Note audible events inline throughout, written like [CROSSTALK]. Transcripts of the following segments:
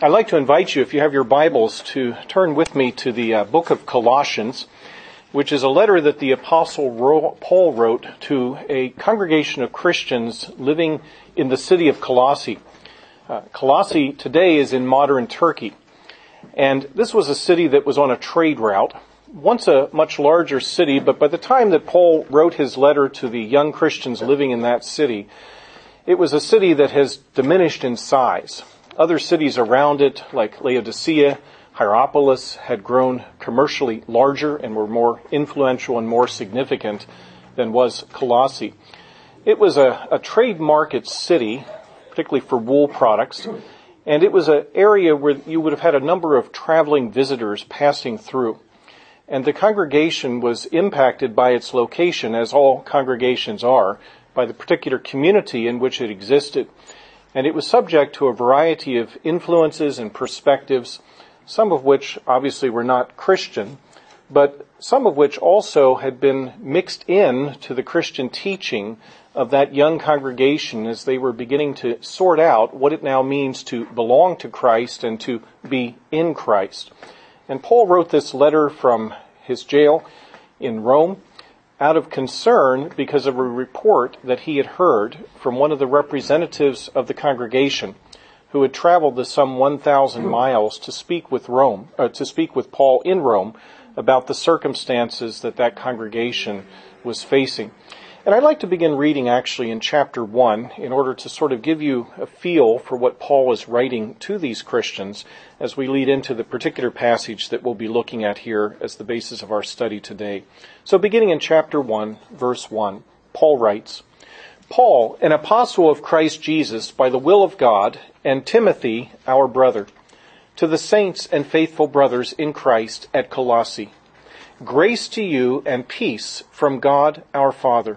I'd like to invite you, if you have your Bibles, to turn with me to the uh, book of Colossians, which is a letter that the Apostle Paul wrote to a congregation of Christians living in the city of Colossae. Uh, Colossae today is in modern Turkey. And this was a city that was on a trade route, once a much larger city, but by the time that Paul wrote his letter to the young Christians living in that city, it was a city that has diminished in size. Other cities around it, like Laodicea, Hierapolis, had grown commercially larger and were more influential and more significant than was Colossae. It was a, a trade market city, particularly for wool products, and it was an area where you would have had a number of traveling visitors passing through. And the congregation was impacted by its location, as all congregations are, by the particular community in which it existed and it was subject to a variety of influences and perspectives, some of which obviously were not Christian, but some of which also had been mixed in to the Christian teaching of that young congregation as they were beginning to sort out what it now means to belong to Christ and to be in Christ. And Paul wrote this letter from his jail in Rome out of concern because of a report that he had heard from one of the representatives of the congregation who had traveled the some 1,000 miles to speak with Rome, uh, to speak with Paul in Rome about the circumstances that that congregation was facing. And I'd like to begin reading actually in chapter 1 in order to sort of give you a feel for what Paul is writing to these Christians as we lead into the particular passage that we'll be looking at here as the basis of our study today. So beginning in chapter 1, verse 1, Paul writes, Paul, an apostle of Christ Jesus by the will of God, and Timothy, our brother, to the saints and faithful brothers in Christ at Colossae. Grace to you and peace from God our Father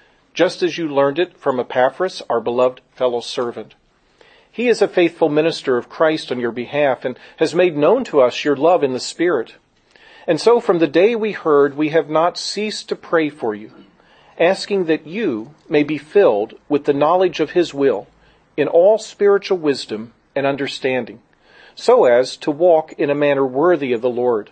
just as you learned it from Epaphras, our beloved fellow servant. He is a faithful minister of Christ on your behalf and has made known to us your love in the Spirit. And so from the day we heard, we have not ceased to pray for you, asking that you may be filled with the knowledge of His will in all spiritual wisdom and understanding, so as to walk in a manner worthy of the Lord,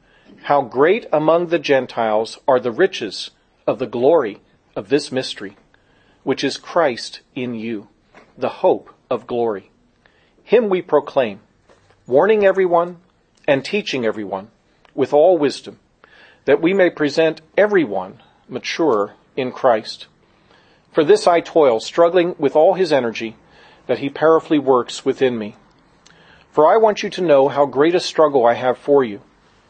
how great among the Gentiles are the riches of the glory of this mystery, which is Christ in you, the hope of glory. Him we proclaim, warning everyone and teaching everyone with all wisdom, that we may present everyone mature in Christ. For this I toil, struggling with all his energy that he powerfully works within me. For I want you to know how great a struggle I have for you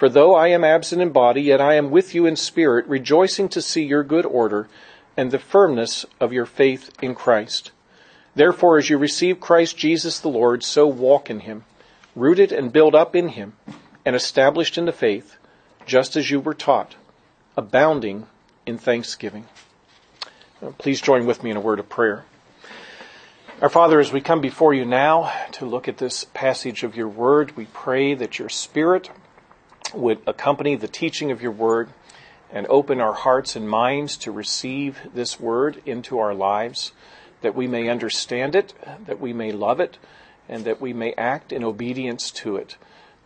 For though I am absent in body, yet I am with you in spirit, rejoicing to see your good order and the firmness of your faith in Christ. Therefore, as you receive Christ Jesus the Lord, so walk in him, rooted and built up in him, and established in the faith, just as you were taught, abounding in thanksgiving. Please join with me in a word of prayer. Our Father, as we come before you now to look at this passage of your word, we pray that your Spirit would accompany the teaching of your word and open our hearts and minds to receive this word into our lives, that we may understand it, that we may love it, and that we may act in obedience to it,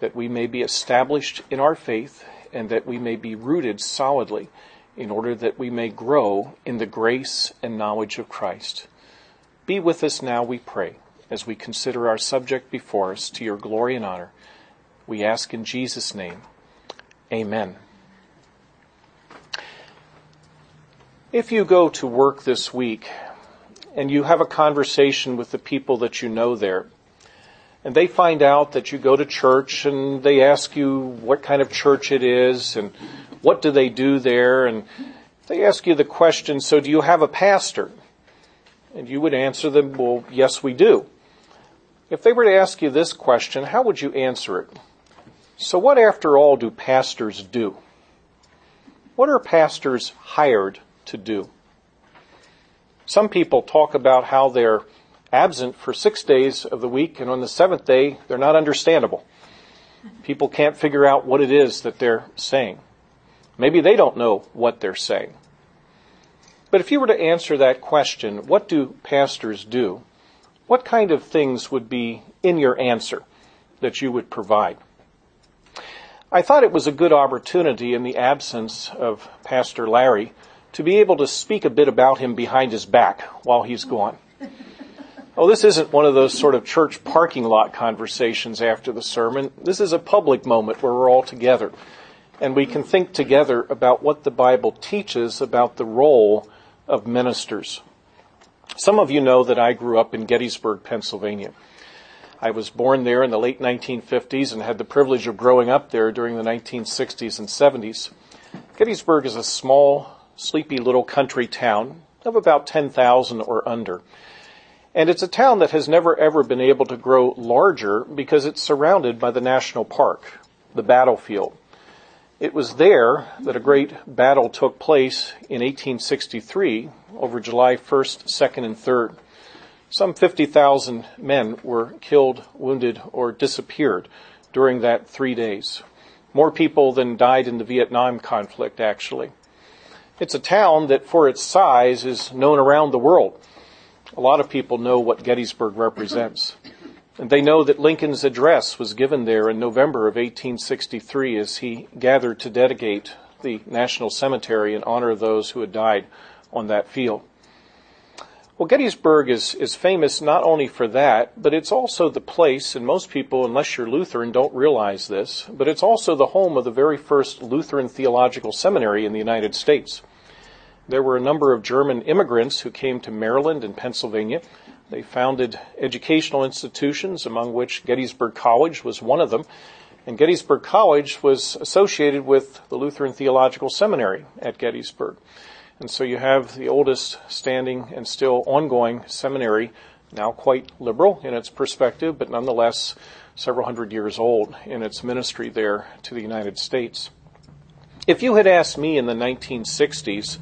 that we may be established in our faith, and that we may be rooted solidly in order that we may grow in the grace and knowledge of Christ. Be with us now, we pray, as we consider our subject before us to your glory and honor. We ask in Jesus' name. Amen. If you go to work this week and you have a conversation with the people that you know there, and they find out that you go to church and they ask you what kind of church it is and what do they do there and they ask you the question, so do you have a pastor? And you would answer them, well, yes, we do. If they were to ask you this question, how would you answer it? So, what, after all, do pastors do? What are pastors hired to do? Some people talk about how they're absent for six days of the week, and on the seventh day, they're not understandable. People can't figure out what it is that they're saying. Maybe they don't know what they're saying. But if you were to answer that question, what do pastors do? What kind of things would be in your answer that you would provide? I thought it was a good opportunity in the absence of Pastor Larry to be able to speak a bit about him behind his back while he's gone. [LAUGHS] Oh, this isn't one of those sort of church parking lot conversations after the sermon. This is a public moment where we're all together and we can think together about what the Bible teaches about the role of ministers. Some of you know that I grew up in Gettysburg, Pennsylvania. I was born there in the late 1950s and had the privilege of growing up there during the 1960s and 70s. Gettysburg is a small, sleepy little country town of about 10,000 or under. And it's a town that has never ever been able to grow larger because it's surrounded by the national park, the battlefield. It was there that a great battle took place in 1863 over July 1st, 2nd, and 3rd. Some 50,000 men were killed, wounded, or disappeared during that three days. More people than died in the Vietnam conflict, actually. It's a town that, for its size, is known around the world. A lot of people know what Gettysburg represents. And they know that Lincoln's address was given there in November of 1863 as he gathered to dedicate the National Cemetery in honor of those who had died on that field. Well, Gettysburg is, is famous not only for that, but it's also the place, and most people, unless you're Lutheran, don't realize this, but it's also the home of the very first Lutheran theological seminary in the United States. There were a number of German immigrants who came to Maryland and Pennsylvania. They founded educational institutions, among which Gettysburg College was one of them. And Gettysburg College was associated with the Lutheran Theological Seminary at Gettysburg. And so you have the oldest standing and still ongoing seminary, now quite liberal in its perspective, but nonetheless several hundred years old in its ministry there to the United States. If you had asked me in the 1960s,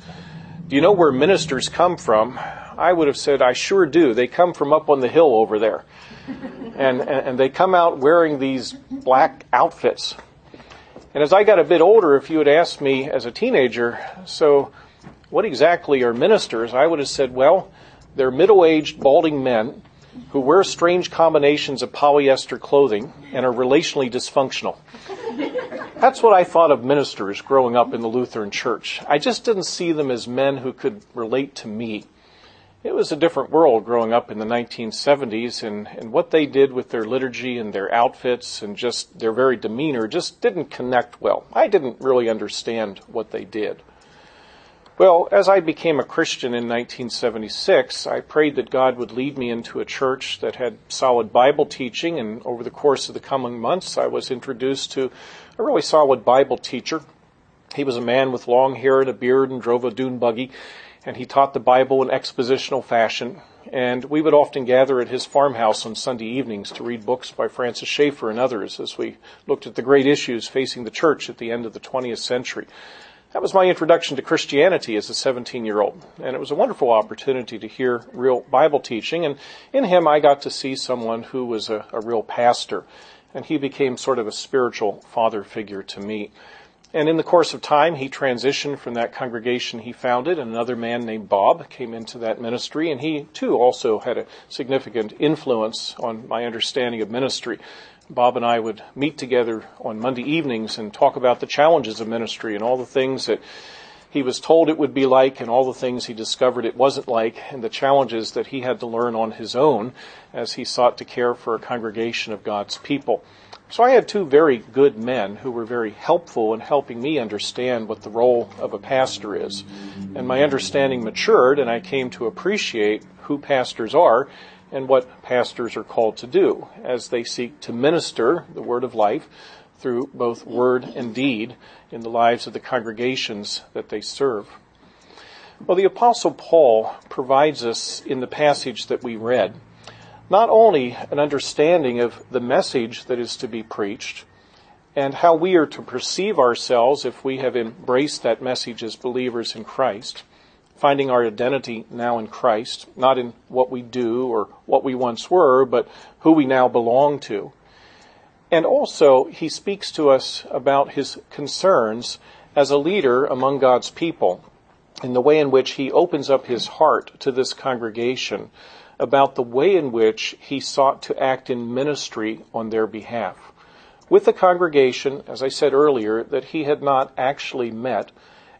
do you know where ministers come from? I would have said, I sure do. They come from up on the hill over there. [LAUGHS] and, and they come out wearing these black outfits. And as I got a bit older, if you had asked me as a teenager, so what exactly are ministers? I would have said, well, they're middle aged, balding men who wear strange combinations of polyester clothing and are relationally dysfunctional. That's what I thought of ministers growing up in the Lutheran church. I just didn't see them as men who could relate to me. It was a different world growing up in the 1970s, and, and what they did with their liturgy and their outfits and just their very demeanor just didn't connect well. I didn't really understand what they did. Well, as I became a Christian in 1976, I prayed that God would lead me into a church that had solid Bible teaching, and over the course of the coming months, I was introduced to a really solid Bible teacher. He was a man with long hair and a beard and drove a dune buggy, and he taught the Bible in expositional fashion. And we would often gather at his farmhouse on Sunday evenings to read books by Francis Schaeffer and others as we looked at the great issues facing the church at the end of the 20th century. That was my introduction to Christianity as a 17 year old. And it was a wonderful opportunity to hear real Bible teaching. And in him, I got to see someone who was a, a real pastor. And he became sort of a spiritual father figure to me. And in the course of time, he transitioned from that congregation he founded, and another man named Bob came into that ministry, and he too also had a significant influence on my understanding of ministry. Bob and I would meet together on Monday evenings and talk about the challenges of ministry and all the things that he was told it would be like and all the things he discovered it wasn't like and the challenges that he had to learn on his own as he sought to care for a congregation of God's people. So I had two very good men who were very helpful in helping me understand what the role of a pastor is. And my understanding matured and I came to appreciate who pastors are and what pastors are called to do as they seek to minister the word of life through both word and deed in the lives of the congregations that they serve. Well, the apostle Paul provides us in the passage that we read not only an understanding of the message that is to be preached and how we are to perceive ourselves if we have embraced that message as believers in Christ, finding our identity now in Christ, not in what we do or what we once were, but who we now belong to. And also, he speaks to us about his concerns as a leader among God's people in the way in which he opens up his heart to this congregation about the way in which he sought to act in ministry on their behalf. With the congregation, as I said earlier, that he had not actually met,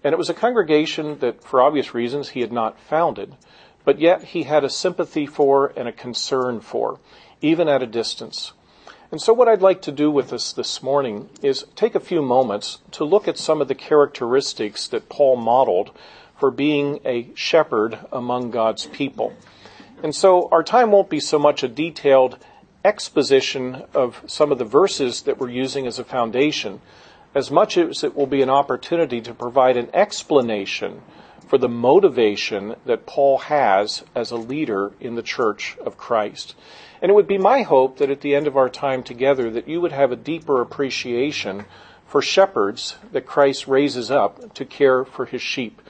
and it was a congregation that, for obvious reasons, he had not founded, but yet he had a sympathy for and a concern for, even at a distance. And so what I'd like to do with us this morning is take a few moments to look at some of the characteristics that Paul modeled for being a shepherd among God's people. And so our time won't be so much a detailed exposition of some of the verses that we're using as a foundation, as much as it will be an opportunity to provide an explanation for the motivation that Paul has as a leader in the church of Christ. And it would be my hope that at the end of our time together that you would have a deeper appreciation for shepherds that Christ raises up to care for his sheep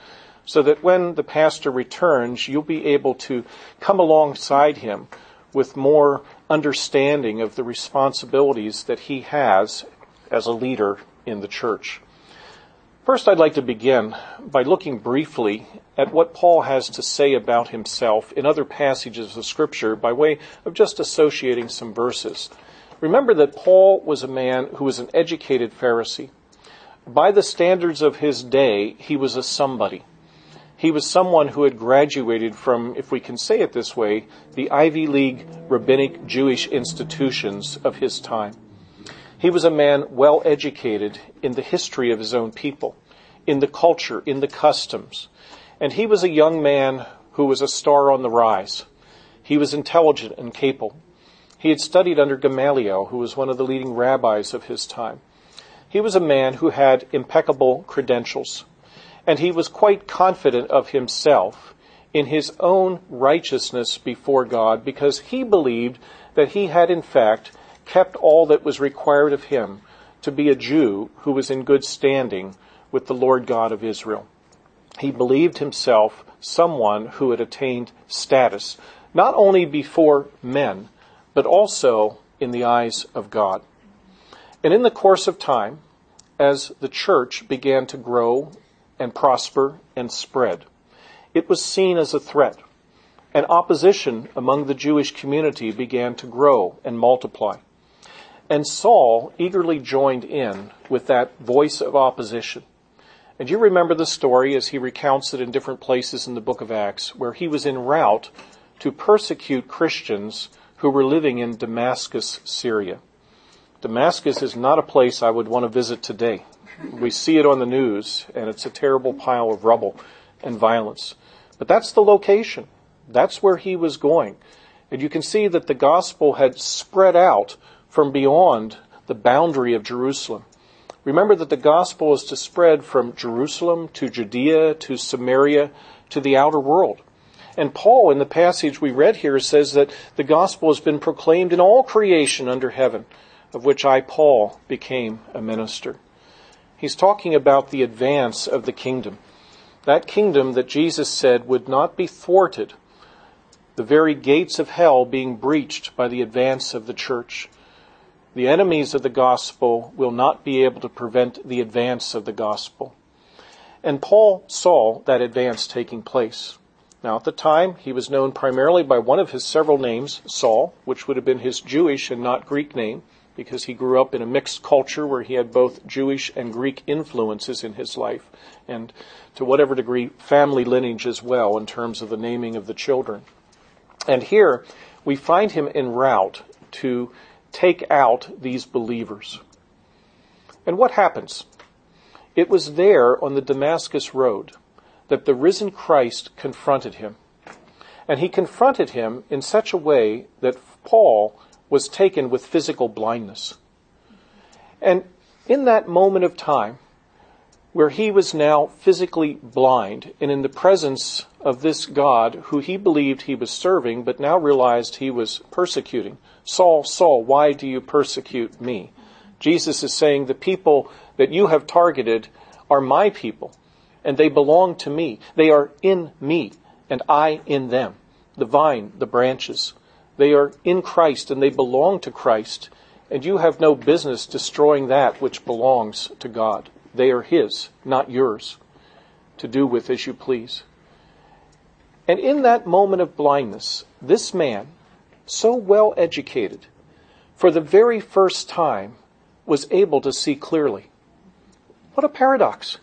so that when the pastor returns, you'll be able to come alongside him with more understanding of the responsibilities that he has as a leader in the church. First, I'd like to begin by looking briefly at what Paul has to say about himself in other passages of Scripture by way of just associating some verses. Remember that Paul was a man who was an educated Pharisee. By the standards of his day, he was a somebody. He was someone who had graduated from, if we can say it this way, the Ivy League rabbinic Jewish institutions of his time. He was a man well educated in the history of his own people, in the culture, in the customs. And he was a young man who was a star on the rise. He was intelligent and capable. He had studied under Gamaliel, who was one of the leading rabbis of his time. He was a man who had impeccable credentials, and he was quite confident of himself in his own righteousness before God because he believed that he had in fact kept all that was required of him to be a Jew who was in good standing with the Lord God of Israel. He believed himself someone who had attained status, not only before men, but also in the eyes of God. And in the course of time, as the church began to grow and prosper and spread, it was seen as a threat. And opposition among the Jewish community began to grow and multiply. And Saul eagerly joined in with that voice of opposition. And you remember the story as he recounts it in different places in the book of Acts, where he was en route to persecute Christians who were living in Damascus, Syria. Damascus is not a place I would want to visit today. We see it on the news, and it's a terrible pile of rubble and violence. But that's the location. That's where he was going. And you can see that the gospel had spread out from beyond the boundary of Jerusalem. Remember that the gospel is to spread from Jerusalem to Judea to Samaria to the outer world. And Paul, in the passage we read here, says that the gospel has been proclaimed in all creation under heaven of which I, Paul, became a minister. He's talking about the advance of the kingdom. That kingdom that Jesus said would not be thwarted, the very gates of hell being breached by the advance of the church. The enemies of the gospel will not be able to prevent the advance of the gospel. And Paul saw that advance taking place. Now, at the time, he was known primarily by one of his several names, Saul, which would have been his Jewish and not Greek name because he grew up in a mixed culture where he had both Jewish and Greek influences in his life, and to whatever degree, family lineage as well in terms of the naming of the children. And here we find him en route to take out these believers. And what happens? It was there on the Damascus Road that the risen Christ confronted him. And he confronted him in such a way that Paul was taken with physical blindness. And in that moment of time, where he was now physically blind and in the presence of this God who he believed he was serving, but now realized he was persecuting. Saul, Saul, why do you persecute me? Jesus is saying, The people that you have targeted are my people, and they belong to me. They are in me, and I in them. The vine, the branches. They are in Christ and they belong to Christ, and you have no business destroying that which belongs to God. They are His, not yours, to do with as you please. And in that moment of blindness, this man, so well educated, for the very first time was able to see clearly. What a paradox.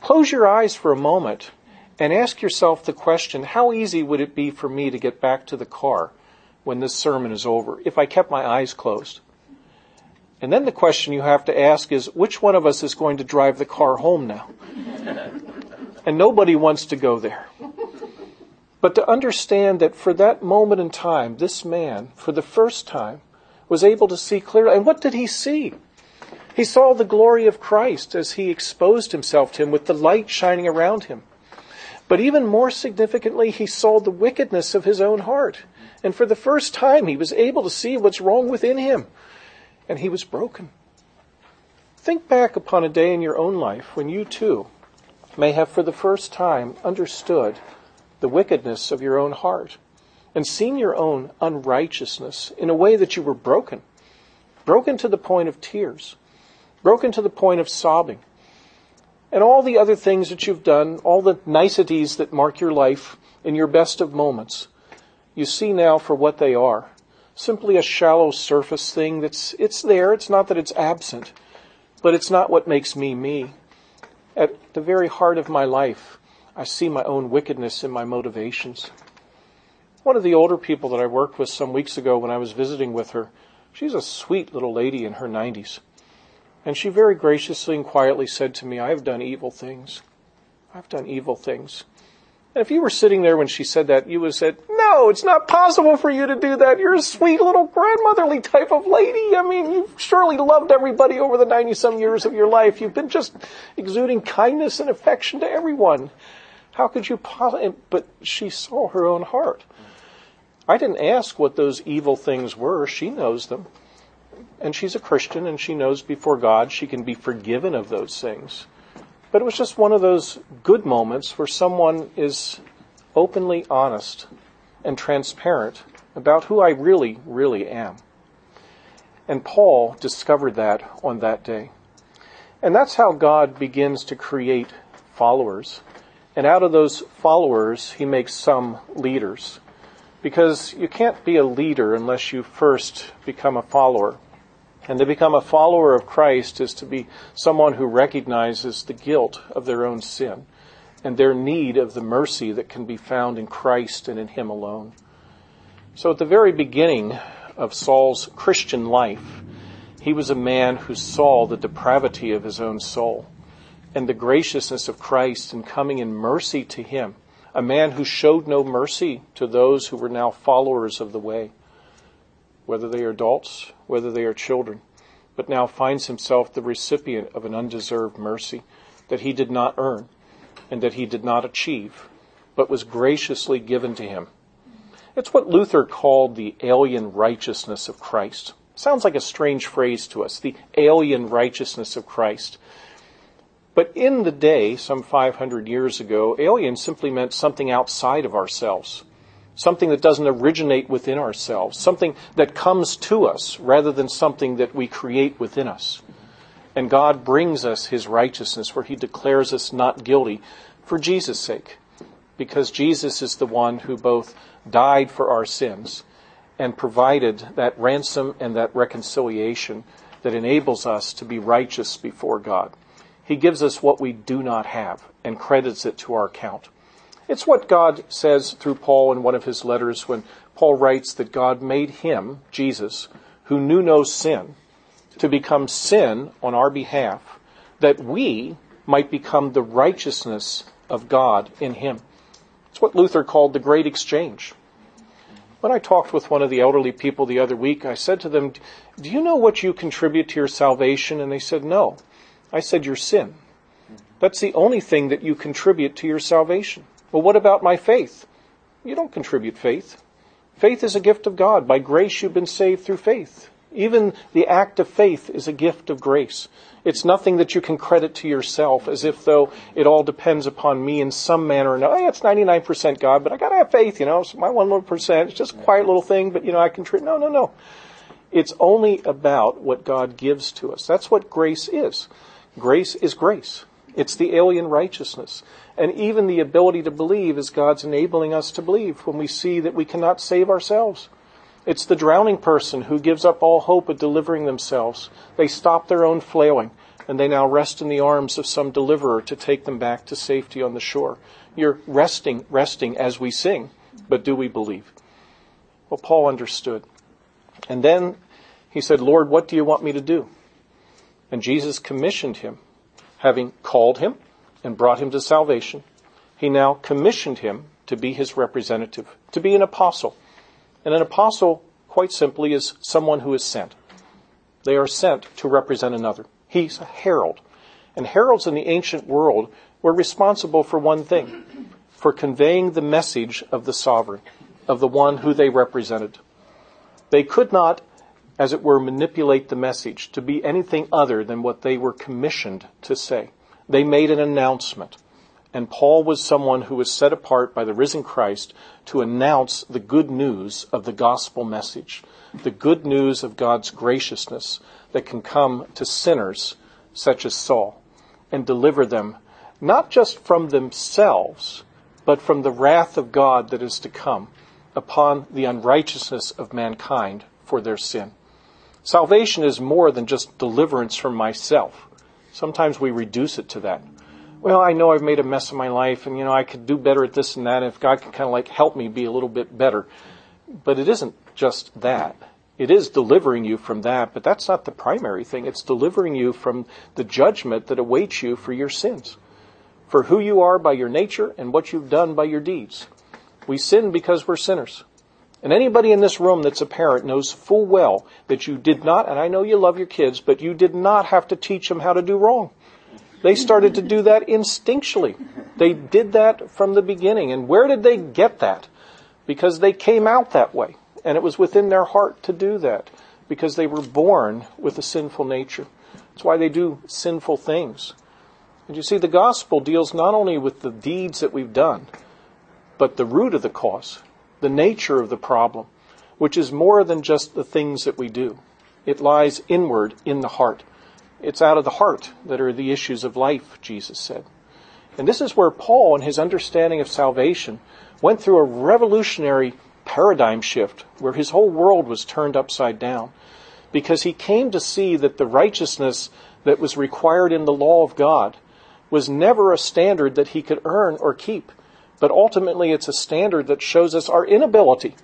Close your eyes for a moment and ask yourself the question how easy would it be for me to get back to the car when this sermon is over if I kept my eyes closed? And then the question you have to ask is which one of us is going to drive the car home now? and nobody wants to go there. But to understand that for that moment in time, this man, for the first time, was able to see clearly. And what did he see? He saw the glory of Christ as he exposed himself to him with the light shining around him. But even more significantly, he saw the wickedness of his own heart. And for the first time, he was able to see what's wrong within him. And he was broken. Think back upon a day in your own life when you too may have for the first time understood the wickedness of your own heart and seen your own unrighteousness in a way that you were broken. Broken to the point of tears. Broken to the point of sobbing. And all the other things that you've done, all the niceties that mark your life in your best of moments, you see now for what they are. Simply a shallow surface thing that's, it's there. It's not that it's absent, but it's not what makes me me. At the very heart of my life, I see my own wickedness in my motivations. One of the older people that I worked with some weeks ago when I was visiting with her, she's a sweet little lady in her 90s. And she very graciously and quietly said to me, I have done evil things. I've done evil things. And if you were sitting there when she said that, you would have said, hmm, no, it's not possible for you to do that. You're a sweet little grandmotherly type of lady. I mean, you've surely loved everybody over the 90 some years of your life. You've been just exuding kindness and affection to everyone. How could you possibly, but she saw her own heart. I didn't ask what those evil things were. She knows them. And she's a Christian and she knows before God she can be forgiven of those things. But it was just one of those good moments where someone is openly honest and transparent about who I really, really am. And Paul discovered that on that day. And that's how God begins to create followers. And out of those followers, he makes some leaders. Because you can't be a leader unless you first become a follower. And to become a follower of Christ is to be someone who recognizes the guilt of their own sin and their need of the mercy that can be found in Christ and in Him alone. So at the very beginning of Saul's Christian life, he was a man who saw the depravity of his own soul and the graciousness of Christ in coming in mercy to him, a man who showed no mercy to those who were now followers of the way whether they are adults, whether they are children, but now finds himself the recipient of an undeserved mercy that he did not earn and that he did not achieve, but was graciously given to him. It's what Luther called the alien righteousness of Christ. Sounds like a strange phrase to us, the alien righteousness of Christ. But in the day, some 500 years ago, alien simply meant something outside of ourselves something that doesn't originate within ourselves, something that comes to us rather than something that we create within us. And God brings us His righteousness where He declares us not guilty for Jesus' sake, because Jesus is the one who both died for our sins and provided that ransom and that reconciliation that enables us to be righteous before God. He gives us what we do not have and credits it to our account. It's what God says through Paul in one of his letters when Paul writes that God made him, Jesus, who knew no sin, to become sin on our behalf, that we might become the righteousness of God in him. It's what Luther called the great exchange. When I talked with one of the elderly people the other week, I said to them, Do you know what you contribute to your salvation? And they said, No. I said, Your sin. That's the only thing that you contribute to your salvation. Well, what about my faith? You don't contribute faith. Faith is a gift of God. By grace you've been saved through faith. Even the act of faith is a gift of grace. It's nothing that you can credit to yourself as if though it all depends upon me in some manner or another. Hey, it's 99% God, but I gotta have faith, you know. It's my one little percent. It's just a quiet little thing, but you know, I contribute. No, no, no. It's only about what God gives to us. That's what grace is. Grace is grace. It's the alien righteousness. And even the ability to believe is God's enabling us to believe when we see that we cannot save ourselves. It's the drowning person who gives up all hope of delivering themselves. They stop their own flailing and they now rest in the arms of some deliverer to take them back to safety on the shore. You're resting, resting as we sing, but do we believe? Well, Paul understood. And then he said, Lord, what do you want me to do? And Jesus commissioned him having called him and brought him to salvation, he now commissioned him to be his representative, to be an apostle. And an apostle, quite simply, is someone who is sent. They are sent to represent another. He's a herald. And heralds in the ancient world were responsible for one thing, for conveying the message of the sovereign, of the one who they represented. They could not as it were, manipulate the message to be anything other than what they were commissioned to say. They made an announcement. And Paul was someone who was set apart by the risen Christ to announce the good news of the gospel message, the good news of God's graciousness that can come to sinners such as Saul and deliver them not just from themselves, but from the wrath of God that is to come upon the unrighteousness of mankind for their sin. Salvation is more than just deliverance from myself. Sometimes we reduce it to that. Well, I know I've made a mess of my life and, you know, I could do better at this and that. And if God can kind of like help me be a little bit better. But it isn't just that. It is delivering you from that, but that's not the primary thing. It's delivering you from the judgment that awaits you for your sins. for who you are by your nature and what you've done by your deeds. We sin because we're sinners. And anybody in this room that's a parent knows full well that you did not, and I know you love your kids, but you did not have to teach them how to do wrong. They started to do that instinctually. They did that from the beginning. And where did they get that? Because they came out that way. And it was within their heart to do that. Because they were born with a sinful nature. That's why they do sinful things. And you see, the gospel deals not only with the deeds that we've done, but the root of the cause, the nature of the problem, which is more than just the things that we do. It lies inward in the heart. It's out of the heart that are the issues of life, Jesus said. And this is where Paul, in his understanding of salvation, went through a revolutionary paradigm shift where his whole world was turned upside down because he came to see that the righteousness that was required in the law of God was never a standard that he could earn or keep, but ultimately it's a standard that shows us our inability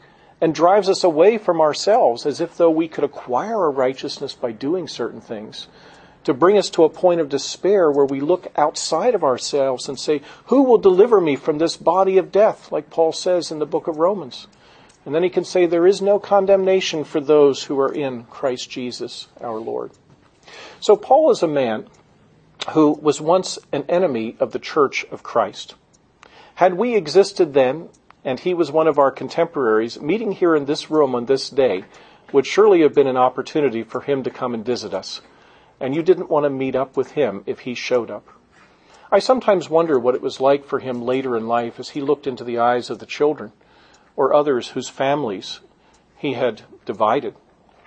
and drives us away from ourselves as if though we could acquire a righteousness by doing certain things to bring us to a point of despair where we look outside of ourselves and say, Who will deliver me from this body of death? like Paul says in the book of Romans. And then he can say, There is no condemnation for those who are in Christ Jesus our Lord. So Paul is a man who was once an enemy of the church of Christ. Had we existed then, and he was one of our contemporaries, meeting here in this room on this day would surely have been an opportunity for him to come and visit us and you didn't want to meet up with him if he showed up. I sometimes wonder what it was like for him later in life as he looked into the eyes of the children or others whose families he had divided,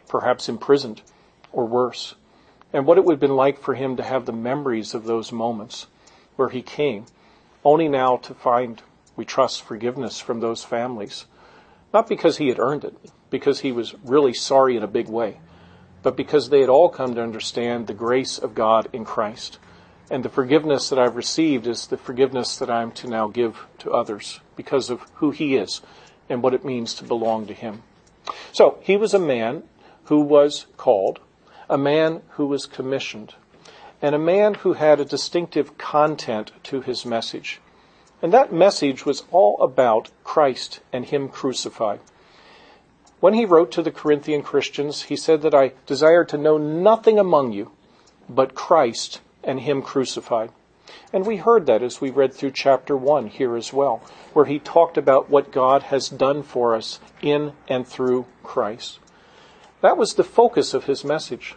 perhaps imprisoned, or worse, and what it would have been like for him to have the memories of those moments where he came, only now to find, we trust, forgiveness from those families. Not because he had earned it, because he was really sorry in a big way, but because they had all come to understand the grace of God in Christ. And the forgiveness that I've received is the forgiveness that I'm to now give to others because of who He is and what it means to belong to Him. So, he was a man who was called, a man who was commissioned, and a man who had a distinctive content to his message. And that message was all about Christ and Him crucified. When he wrote to the Corinthian Christians, he said that I desire to know nothing among you but Christ and Him crucified. And we heard that as we read through chapter 1 here as well, where he talked about what God has done for us in and through Christ. That was the focus of his message.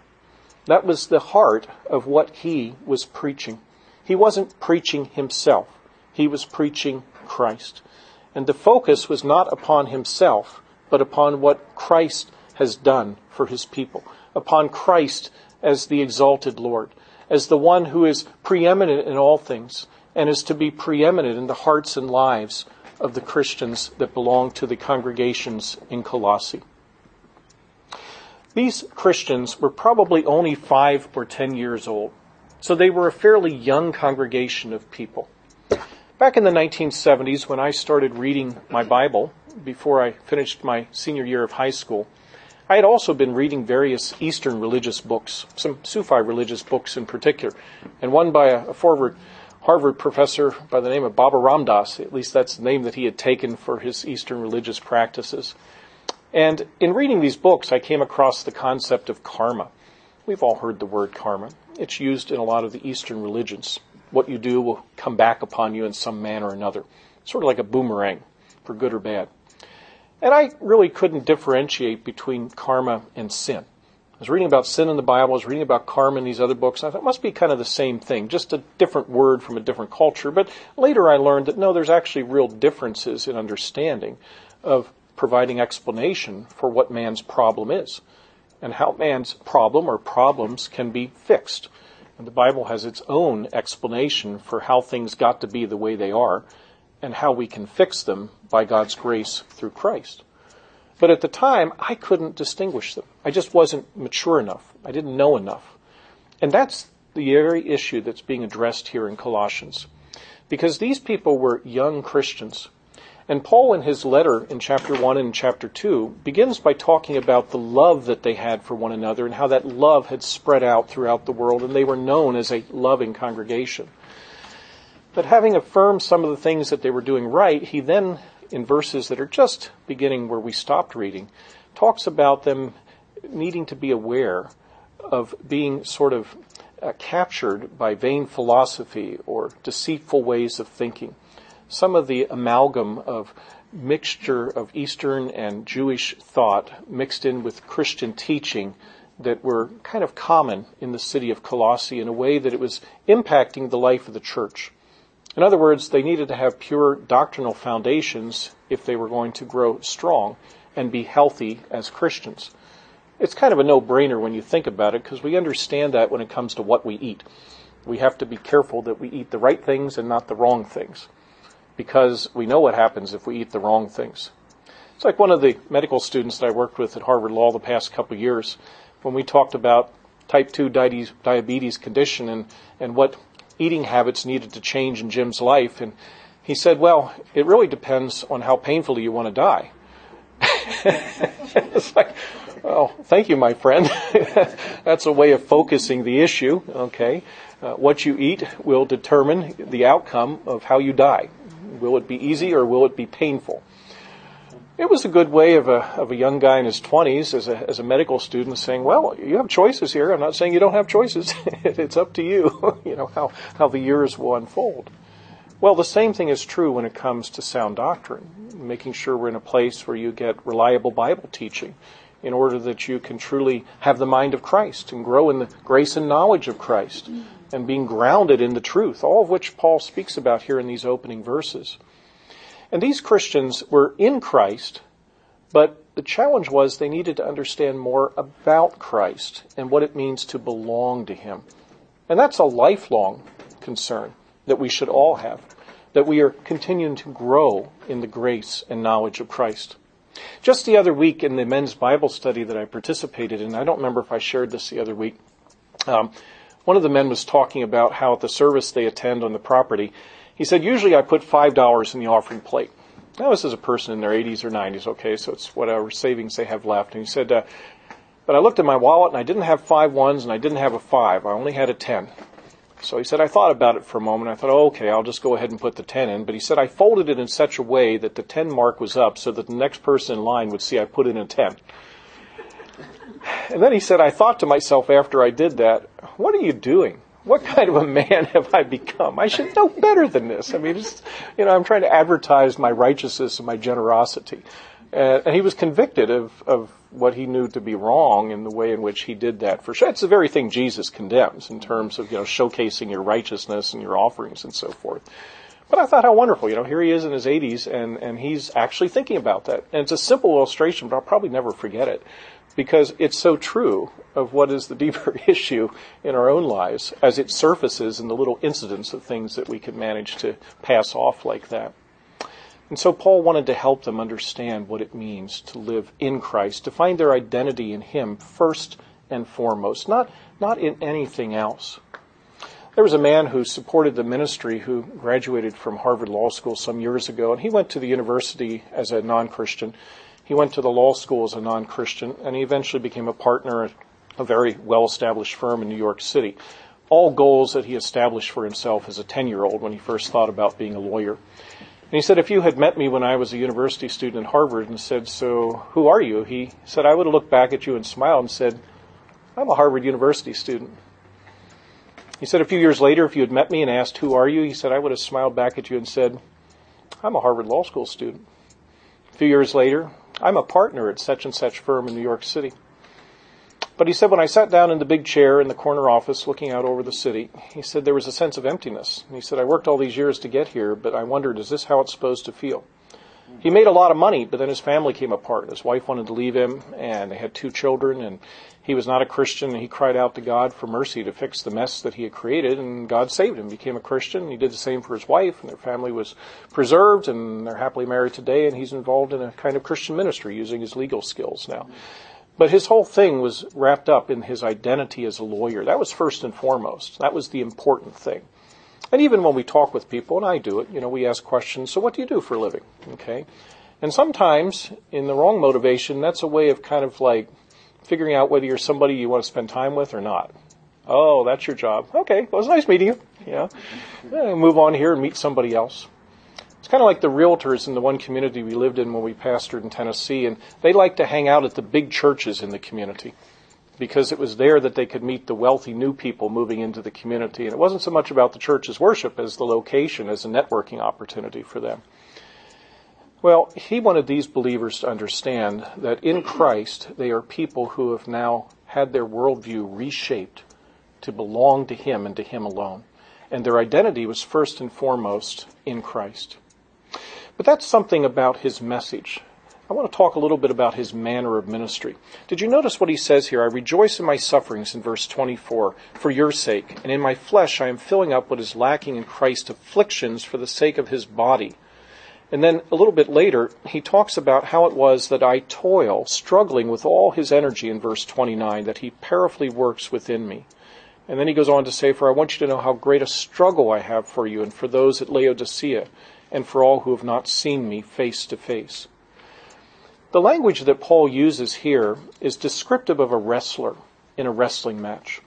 That was the heart of what he was preaching. He wasn't preaching himself. He was preaching Christ. And the focus was not upon himself, but upon what Christ has done for his people, upon Christ as the exalted Lord, as the one who is preeminent in all things, and is to be preeminent in the hearts and lives of the Christians that belong to the congregations in Colossae. These Christians were probably only five or ten years old, so they were a fairly young congregation of people. Back in the 1970s, when I started reading my Bible, before I finished my senior year of high school, I had also been reading various Eastern religious books, some Sufi religious books in particular, and one by a, forward Harvard professor by the name of Baba Ram Dass. At least that's the name that he had taken for his Eastern religious practices. And in reading these books, I came across the concept of karma. We've all heard the word karma. It's used in a lot of the Eastern religions. What you do will come back upon you in some manner or another. Sort of like a boomerang, for good or bad. And I really couldn't differentiate between karma and sin. I was reading about sin in the Bible, I was reading about karma in these other books, I thought it must be kind of the same thing, just a different word from a different culture. But later I learned that no, there's actually real differences in understanding of providing explanation for what man's problem is and how man's problem or problems can be fixed. And the Bible has its own explanation for how things got to be the way they are and how we can fix them by God's grace through Christ. But at the time, I couldn't distinguish them. I just wasn't mature enough. I didn't know enough. And that's the very issue that's being addressed here in Colossians. Because these people were young Christians. And Paul, in his letter in chapter 1 and chapter 2, begins by talking about the love that they had for one another and how that love had spread out throughout the world and they were known as a loving congregation. But having affirmed some of the things that they were doing right, he then, in verses that are just beginning where we stopped reading, talks about them needing to be aware of being sort of uh, captured by vain philosophy or deceitful ways of thinking. Some of the amalgam of mixture of Eastern and Jewish thought mixed in with Christian teaching that were kind of common in the city of Colossae in a way that it was impacting the life of the church. In other words, they needed to have pure doctrinal foundations if they were going to grow strong and be healthy as Christians. It's kind of a no-brainer when you think about it because we understand that when it comes to what we eat. We have to be careful that we eat the right things and not the wrong things because we know what happens if we eat the wrong things. It's like one of the medical students that I worked with at Harvard Law the past couple of years when we talked about type 2 diabetes condition and, and what eating habits needed to change in Jim's life. And he said, well, it really depends on how painfully you want to die. [LAUGHS] it's like, well, thank you, my friend. [LAUGHS] That's a way of focusing the issue. Okay. Uh, what you eat will determine the outcome of how you die. Will it be easy or will it be painful? It was a good way of a, of a young guy in his 20s as a, as a medical student saying, well, you have choices here. I'm not saying you don't have choices. [LAUGHS] it's up to you, [LAUGHS] you know, how, how the years will unfold. Well, the same thing is true when it comes to sound doctrine, making sure we're in a place where you get reliable Bible teaching in order that you can truly have the mind of Christ and grow in the grace and knowledge of Christ and being grounded in the truth, all of which Paul speaks about here in these opening verses. And these Christians were in Christ, but the challenge was they needed to understand more about Christ and what it means to belong to Him. And that's a lifelong concern that we should all have, that we are continuing to grow in the grace and knowledge of Christ. Just the other week in the men's Bible study that I participated in, I don't remember if I shared this the other week, um, one of the men was talking about how at the service they attend on the property, he said, usually I put $5 in the offering plate. Now this is a person in their 80s or 90s, okay, so it's whatever savings they have left. And he said, uh, but I looked at my wallet and I didn't have five ones and I didn't have a five. I only had a 10. So he said, I thought about it for a moment. I thought, oh, okay, I'll just go ahead and put the 10 in. But he said, I folded it in such a way that the 10 mark was up so that the next person in line would see I put in a 10. And then he said, I thought to myself after I did that, what are you doing? What kind of a man [LAUGHS] have I become? I should know better than this. I mean, it's, you know, I'm trying to advertise my righteousness and my generosity. Uh, and he was convicted of, of what he knew to be wrong in the way in which he did that for sure. It's the very thing Jesus condemns in terms of, you know, showcasing your righteousness and your offerings and so forth. But I thought how wonderful, you know, here he is in his 80s and, and he's actually thinking about that. And it's a simple illustration, but I'll probably never forget it because it's so true of what is the deeper [LAUGHS] issue in our own lives as it surfaces in the little incidents of things that we can manage to pass off like that. And so Paul wanted to help them understand what it means to live in Christ, to find their identity in Him first and foremost, not, not in anything else. There was a man who supported the ministry who graduated from Harvard Law School some years ago, and he went to the university as a non-Christian. He went to the law school as a non-Christian, and he eventually became a partner at a very well-established firm in New York City. All goals that he established for himself as a 10-year-old when he first thought about being a lawyer. And he said, if you had met me when I was a university student at Harvard and said, so who are you? He said, I would have looked back at you and smiled and said, I'm a Harvard University student. He said a few years later, if you had met me and asked, who are you? He said, I would have smiled back at you and said, I'm a Harvard Law School student. A few years later, I'm a partner at such and such firm in New York City. But he said, when I sat down in the big chair in the corner office looking out over the city, he said there was a sense of emptiness. And he said, I worked all these years to get here, but I wondered, is this how it's supposed to feel? He made a lot of money, but then his family came apart. His wife wanted to leave him, and they had two children, and he was not a Christian, and he cried out to God for mercy to fix the mess that he had created, and God saved him, became a Christian. He did the same for his wife, and their family was preserved, and they're happily married today, and he's involved in a kind of Christian ministry using his legal skills now. But his whole thing was wrapped up in his identity as a lawyer. That was first and foremost. That was the important thing. And even when we talk with people, and I do it, you know, we ask questions, so what do you do for a living? Okay? And sometimes, in the wrong motivation, that's a way of kind of like figuring out whether you're somebody you want to spend time with or not. Oh, that's your job. Okay, well, it was nice meeting you. Yeah. move on here and meet somebody else. It's kind of like the realtors in the one community we lived in when we pastored in Tennessee, and they like to hang out at the big churches in the community because it was there that they could meet the wealthy new people moving into the community. And it wasn't so much about the church's worship as the location, as a networking opportunity for them. Well, he wanted these believers to understand that in Christ, they are people who have now had their worldview reshaped to belong to Him and to Him alone. And their identity was first and foremost in Christ. But that's something about his message. I want to talk a little bit about his manner of ministry. Did you notice what he says here? I rejoice in my sufferings in verse 24 for your sake, and in my flesh I am filling up what is lacking in Christ's afflictions for the sake of his body and then a little bit later, he talks about how it was that I toil, struggling with all his energy in verse 29, that he powerfully works within me. And then he goes on to say, For I want you to know how great a struggle I have for you and for those at Laodicea, and for all who have not seen me face to face. The language that Paul uses here is descriptive of a wrestler in a wrestling match.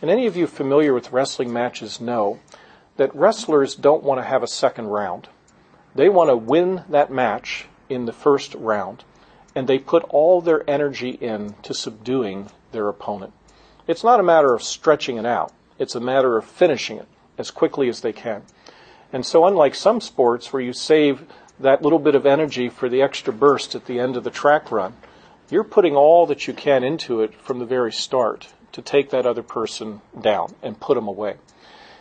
And any of you familiar with wrestling matches know that wrestlers don't want to have a second round. They want to win that match in the first round, and they put all their energy in to subduing their opponent. It's not a matter of stretching it out. It's a matter of finishing it as quickly as they can. And so unlike some sports where you save that little bit of energy for the extra burst at the end of the track run, you're putting all that you can into it from the very start to take that other person down and put them away.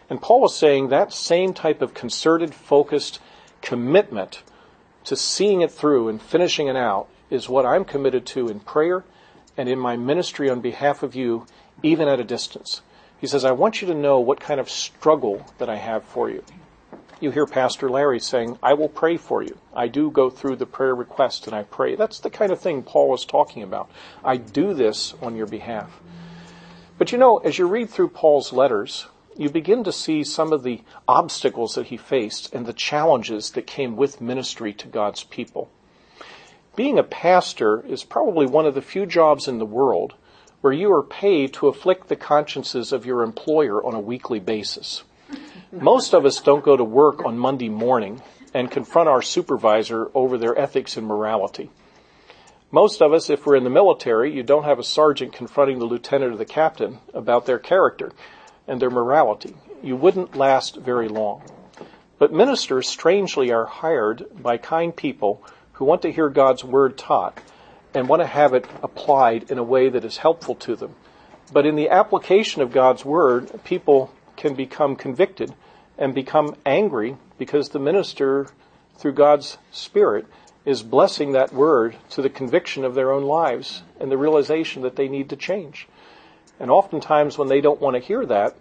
And Paul was saying that same type of concerted, focused commitment to seeing it through and finishing it out is what I'm committed to in prayer and in my ministry on behalf of you, even at a distance. He says, I want you to know what kind of struggle that I have for you. You hear Pastor Larry saying, I will pray for you. I do go through the prayer request and I pray. That's the kind of thing Paul was talking about. I do this on your behalf. But you know, as you read through Paul's letters, you begin to see some of the obstacles that he faced and the challenges that came with ministry to God's people. Being a pastor is probably one of the few jobs in the world where you are paid to afflict the consciences of your employer on a weekly basis. Most of us don't go to work on Monday morning and confront our supervisor over their ethics and morality. Most of us, if we're in the military, you don't have a sergeant confronting the lieutenant or the captain about their character and their morality. You wouldn't last very long. But ministers, strangely, are hired by kind people who want to hear God's word taught and want to have it applied in a way that is helpful to them. But in the application of God's word, people can become convicted and become angry because the minister, through God's Spirit, is blessing that word to the conviction of their own lives and the realization that they need to change. And oftentimes, when they don't want to hear that,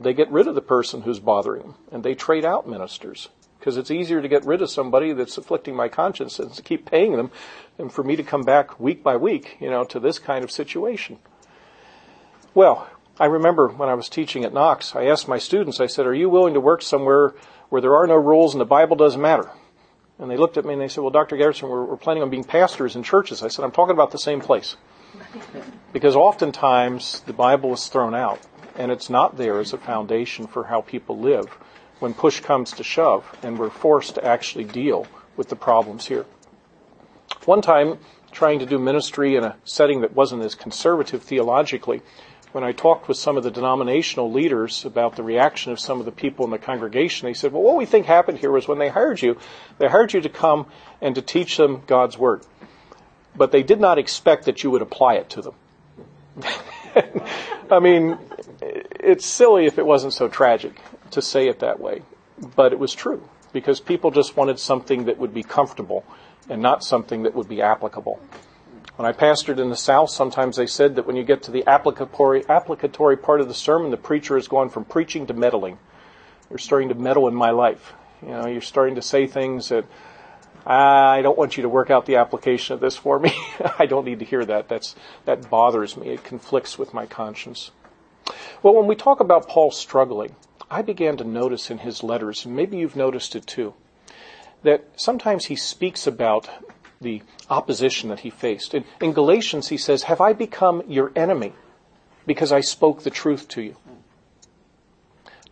they get rid of the person who's bothering them and they trade out ministers because it's easier to get rid of somebody that's afflicting my conscience and to keep paying them than for me to come back week by week, you know, to this kind of situation. Well, I remember when I was teaching at Knox, I asked my students, I said, are you willing to work somewhere where there are no rules and the Bible doesn't matter? And they looked at me and they said, well, Dr. Gerritsen, we're, we're planning on being pastors in churches. I said, I'm talking about the same place. [LAUGHS] Because oftentimes the Bible is thrown out and it's not there as a foundation for how people live when push comes to shove and we're forced to actually deal with the problems here. One time, trying to do ministry in a setting that wasn't as conservative theologically, when I talked with some of the denominational leaders about the reaction of some of the people in the congregation, they said, well, what we think happened here was when they hired you, they hired you to come and to teach them God's Word but they did not expect that you would apply it to them. [LAUGHS] I mean, it's silly if it wasn't so tragic to say it that way, but it was true because people just wanted something that would be comfortable and not something that would be applicable. When I pastored in the South, sometimes they said that when you get to the applicatory, applicatory part of the sermon, the preacher has gone from preaching to meddling. You're starting to meddle in my life. You know, you're starting to say things that I don't want you to work out the application of this for me. [LAUGHS] I don't need to hear that. That's, that bothers me. It conflicts with my conscience. Well, when we talk about Paul struggling, I began to notice in his letters, and maybe you've noticed it too, that sometimes he speaks about the opposition that he faced. In, in Galatians, he says, Have I become your enemy? because I spoke the truth to you.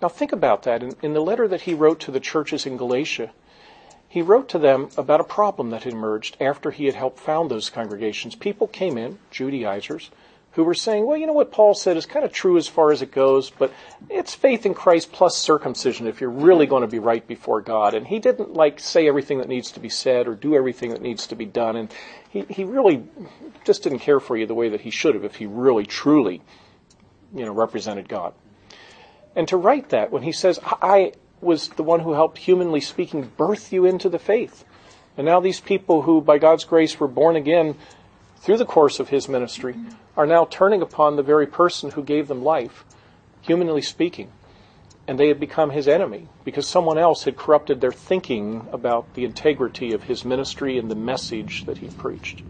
Now think about that. In, in, the letter that he wrote to the churches in Galatia, he wrote to them about a problem that had emerged after he had helped found those congregations. People came in, Judaizers, who were saying, well, you know what Paul said is kind of true as far as it goes, but it's faith in Christ plus circumcision if you're really going to be right before God. And he didn't like say everything that needs to be said or do everything that needs to be done. And he, he really just didn't care for you the way that he should have if he really truly, you know, represented God. And to write that when he says, I was the one who helped, humanly speaking, birth you into the faith. And now these people who, by God's grace, were born again through the course of his ministry are now turning upon the very person who gave them life, humanly speaking. And they had become his enemy because someone else had corrupted their thinking about the integrity of his ministry and the message that he preached.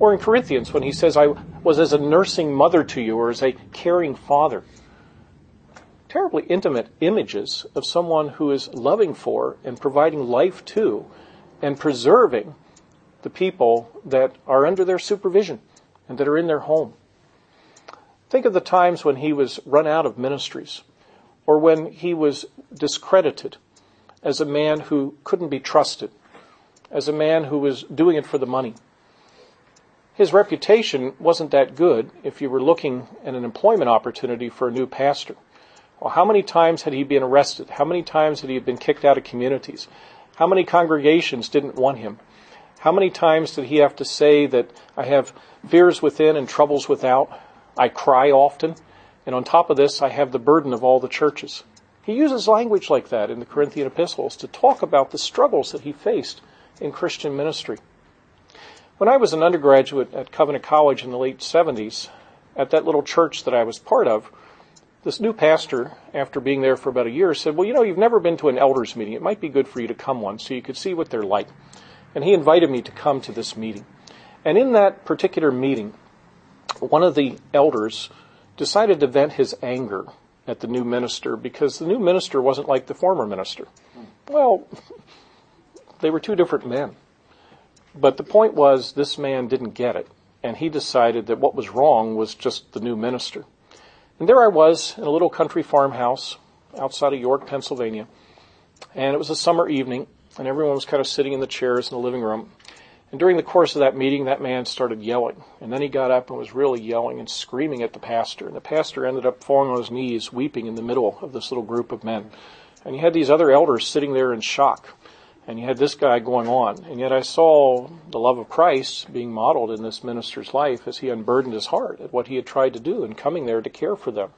Or in Corinthians, when he says, I was as a nursing mother to you or as a caring father. Terribly intimate images of someone who is loving for and providing life to and preserving the people that are under their supervision and that are in their home. Think of the times when he was run out of ministries or when he was discredited as a man who couldn't be trusted, as a man who was doing it for the money. His reputation wasn't that good if you were looking at an employment opportunity for a new pastor. Well, how many times had he been arrested? How many times had he been kicked out of communities? How many congregations didn't want him? How many times did he have to say that I have fears within and troubles without? I cry often. And on top of this, I have the burden of all the churches. He uses language like that in the Corinthian epistles to talk about the struggles that he faced in Christian ministry. When I was an undergraduate at Covenant College in the late 70s, at that little church that I was part of, this new pastor, after being there for about a year, said, Well, you know, you've never been to an elders meeting. It might be good for you to come one so you could see what they're like. And he invited me to come to this meeting. And in that particular meeting, one of the elders decided to vent his anger at the new minister because the new minister wasn't like the former minister. Well, [LAUGHS] they were two different men. But the point was, this man didn't get it. And he decided that what was wrong was just the new minister. And there I was in a little country farmhouse outside of York, Pennsylvania. And it was a summer evening and everyone was kind of sitting in the chairs in the living room. And during the course of that meeting, that man started yelling. And then he got up and was really yelling and screaming at the pastor. And the pastor ended up falling on his knees, weeping in the middle of this little group of men. And you had these other elders sitting there in shock. And you had this guy going on. And yet I saw the love of Christ being modeled in this minister's life as he unburdened his heart at what he had tried to do and coming there to care for them.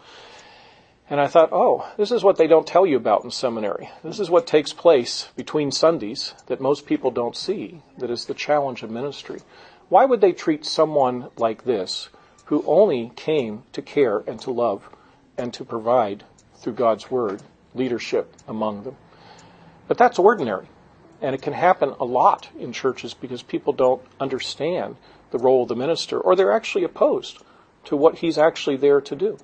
And I thought, oh, this is what they don't tell you about in seminary. This is what takes place between Sundays that most people don't see, that is the challenge of ministry. Why would they treat someone like this, who only came to care and to love and to provide through God's Word leadership among them? But that's ordinary. And it can happen a lot in churches because people don't understand the role of the minister or they're actually opposed to what he's actually there to do.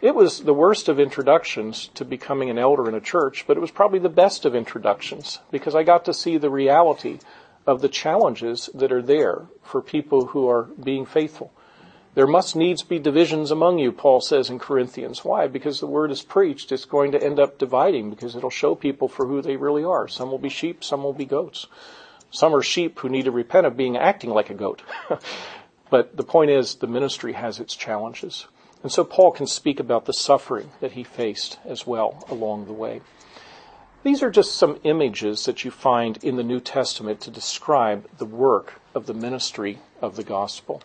It was the worst of introductions to becoming an elder in a church, but it was probably the best of introductions because I got to see the reality of the challenges that are there for people who are being faithful. There must needs be divisions among you, Paul says in Corinthians. Why? Because the word is preached. It's going to end up dividing because it'll show people for who they really are. Some will be sheep, some will be goats. Some are sheep who need to repent of being acting like a goat. [LAUGHS] but the point is, the ministry has its challenges. And so Paul can speak about the suffering that he faced as well along the way. These are just some images that you find in the New Testament to describe the work of the ministry of the gospel.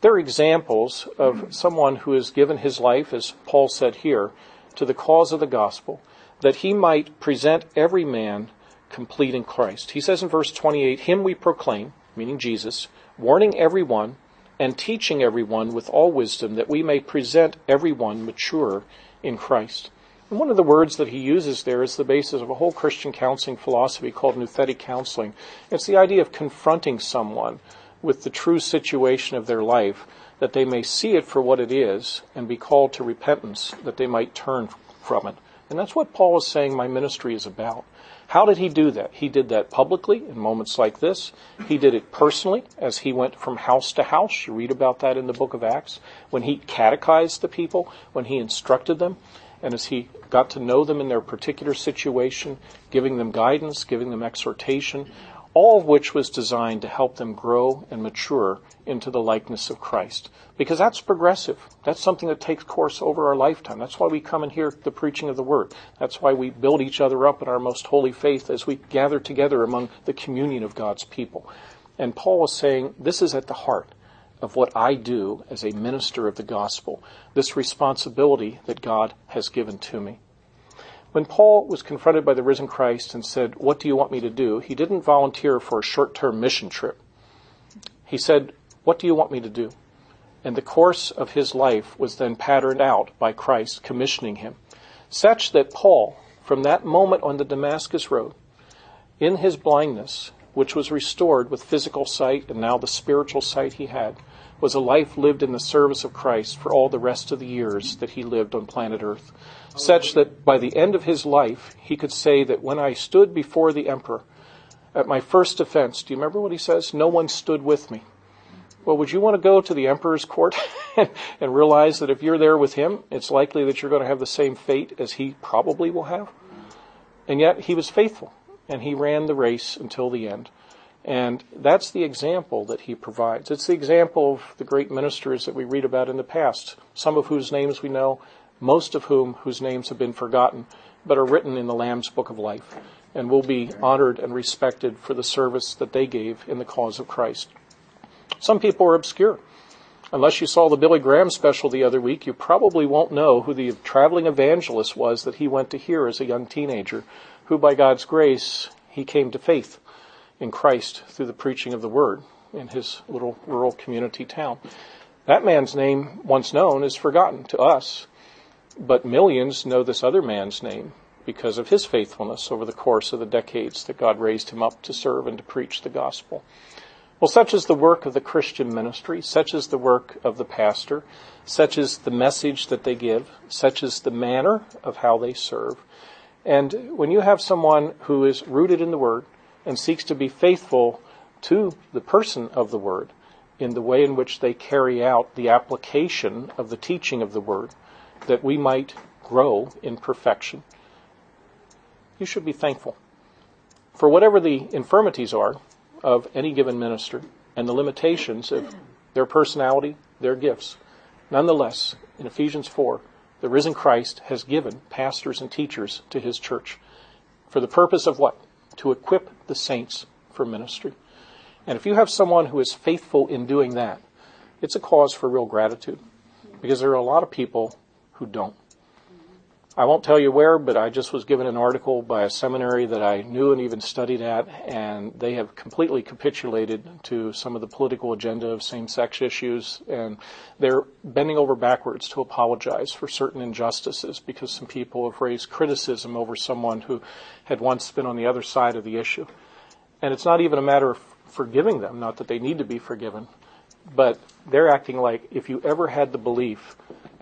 They're examples of someone who has given his life, as Paul said here, to the cause of the gospel, that he might present every man complete in Christ. He says in verse 28, Him we proclaim, meaning Jesus, warning everyone and teaching everyone with all wisdom that we may present everyone mature in Christ. And one of the words that he uses there is the basis of a whole Christian counseling philosophy called nouthetic counseling. It's the idea of confronting someone with the true situation of their life, that they may see it for what it is and be called to repentance, that they might turn from it. And that's what Paul is saying my ministry is about. How did he do that? He did that publicly in moments like this. He did it personally as he went from house to house. You read about that in the book of Acts. When he catechized the people, when he instructed them, and as he got to know them in their particular situation, giving them guidance, giving them exhortation, all of which was designed to help them grow and mature into the likeness of Christ. Because that's progressive. That's something that takes course over our lifetime. That's why we come and hear the preaching of the Word. That's why we build each other up in our most holy faith as we gather together among the communion of God's people. And Paul was saying, this is at the heart of what I do as a minister of the gospel, this responsibility that God has given to me. When Paul was confronted by the risen Christ and said, What do you want me to do? he didn't volunteer for a short term mission trip. He said, What do you want me to do? And the course of his life was then patterned out by Christ commissioning him, such that Paul, from that moment on the Damascus Road, in his blindness, which was restored with physical sight and now the spiritual sight he had, was a life lived in the service of Christ for all the rest of the years that he lived on planet Earth, such that by the end of his life, he could say that when I stood before the emperor at my first defense, do you remember what he says? No one stood with me. Well, would you want to go to the emperor's court [LAUGHS] and realize that if you're there with him, it's likely that you're going to have the same fate as he probably will have? And yet, he was faithful, and he ran the race until the end. And that's the example that he provides. It's the example of the great ministers that we read about in the past, some of whose names we know, most of whom whose names have been forgotten, but are written in the Lamb's Book of Life, and will be honored and respected for the service that they gave in the cause of Christ. Some people are obscure. Unless you saw the Billy Graham special the other week, you probably won't know who the traveling evangelist was that he went to hear as a young teenager, who by God's grace, he came to faith in Christ through the preaching of the word in his little rural community town. That man's name, once known, is forgotten to us, but millions know this other man's name because of his faithfulness over the course of the decades that God raised him up to serve and to preach the gospel. Well, such is the work of the Christian ministry, such is the work of the pastor, such is the message that they give, such is the manner of how they serve. And when you have someone who is rooted in the Word, and seeks to be faithful to the person of the Word in the way in which they carry out the application of the teaching of the Word, that we might grow in perfection. You should be thankful. For whatever the infirmities are of any given minister and the limitations of their personality, their gifts, nonetheless, in Ephesians 4, the risen Christ has given pastors and teachers to his church. For the purpose of what? to equip the saints for ministry. And if you have someone who is faithful in doing that, it's a cause for real gratitude because there are a lot of people who don't. I won't tell you where, but I just was given an article by a seminary that I knew and even studied at, and they have completely capitulated to some of the political agenda of same-sex issues, and they're bending over backwards to apologize for certain injustices because some people have raised criticism over someone who had once been on the other side of the issue. And it's not even a matter of forgiving them, not that they need to be forgiven, but they're acting like if you ever had the belief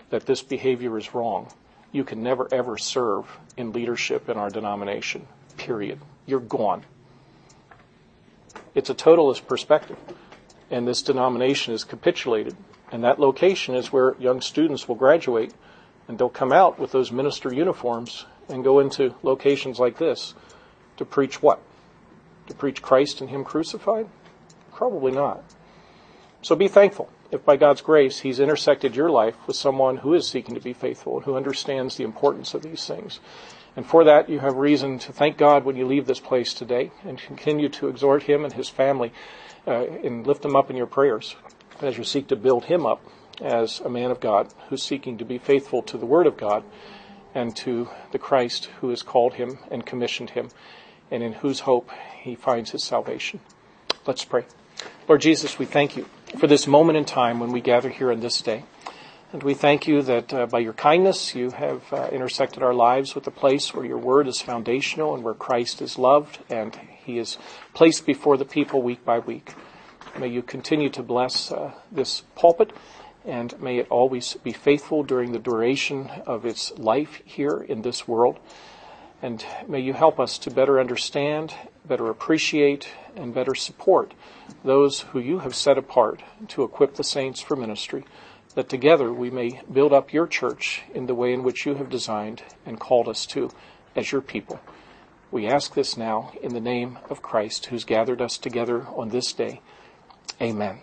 that this behavior is wrong, you can never ever serve in leadership in our denomination. Period. You're gone. It's a totalist perspective. And this denomination is capitulated. And that location is where young students will graduate and they'll come out with those minister uniforms and go into locations like this to preach what? To preach Christ and Him crucified? Probably not. So be thankful if by God's grace He's intersected your life with someone who is seeking to be faithful and who understands the importance of these things. And for that, you have reason to thank God when you leave this place today and continue to exhort Him and His family uh, and lift them up in your prayers as you seek to build Him up as a man of God who's seeking to be faithful to the Word of God and to the Christ who has called him and commissioned him and in whose hope he finds his salvation. Let's pray. Lord Jesus, we thank you for this moment in time when we gather here on this day. And we thank you that uh, by your kindness you have uh, intersected our lives with a place where your word is foundational and where Christ is loved and he is placed before the people week by week. May you continue to bless uh, this pulpit and may it always be faithful during the duration of its life here in this world. And may you help us to better understand, better appreciate, and better support those who you have set apart to equip the saints for ministry, that together we may build up your church in the way in which you have designed and called us to as your people. We ask this now in the name of Christ, who's gathered us together on this day. Amen.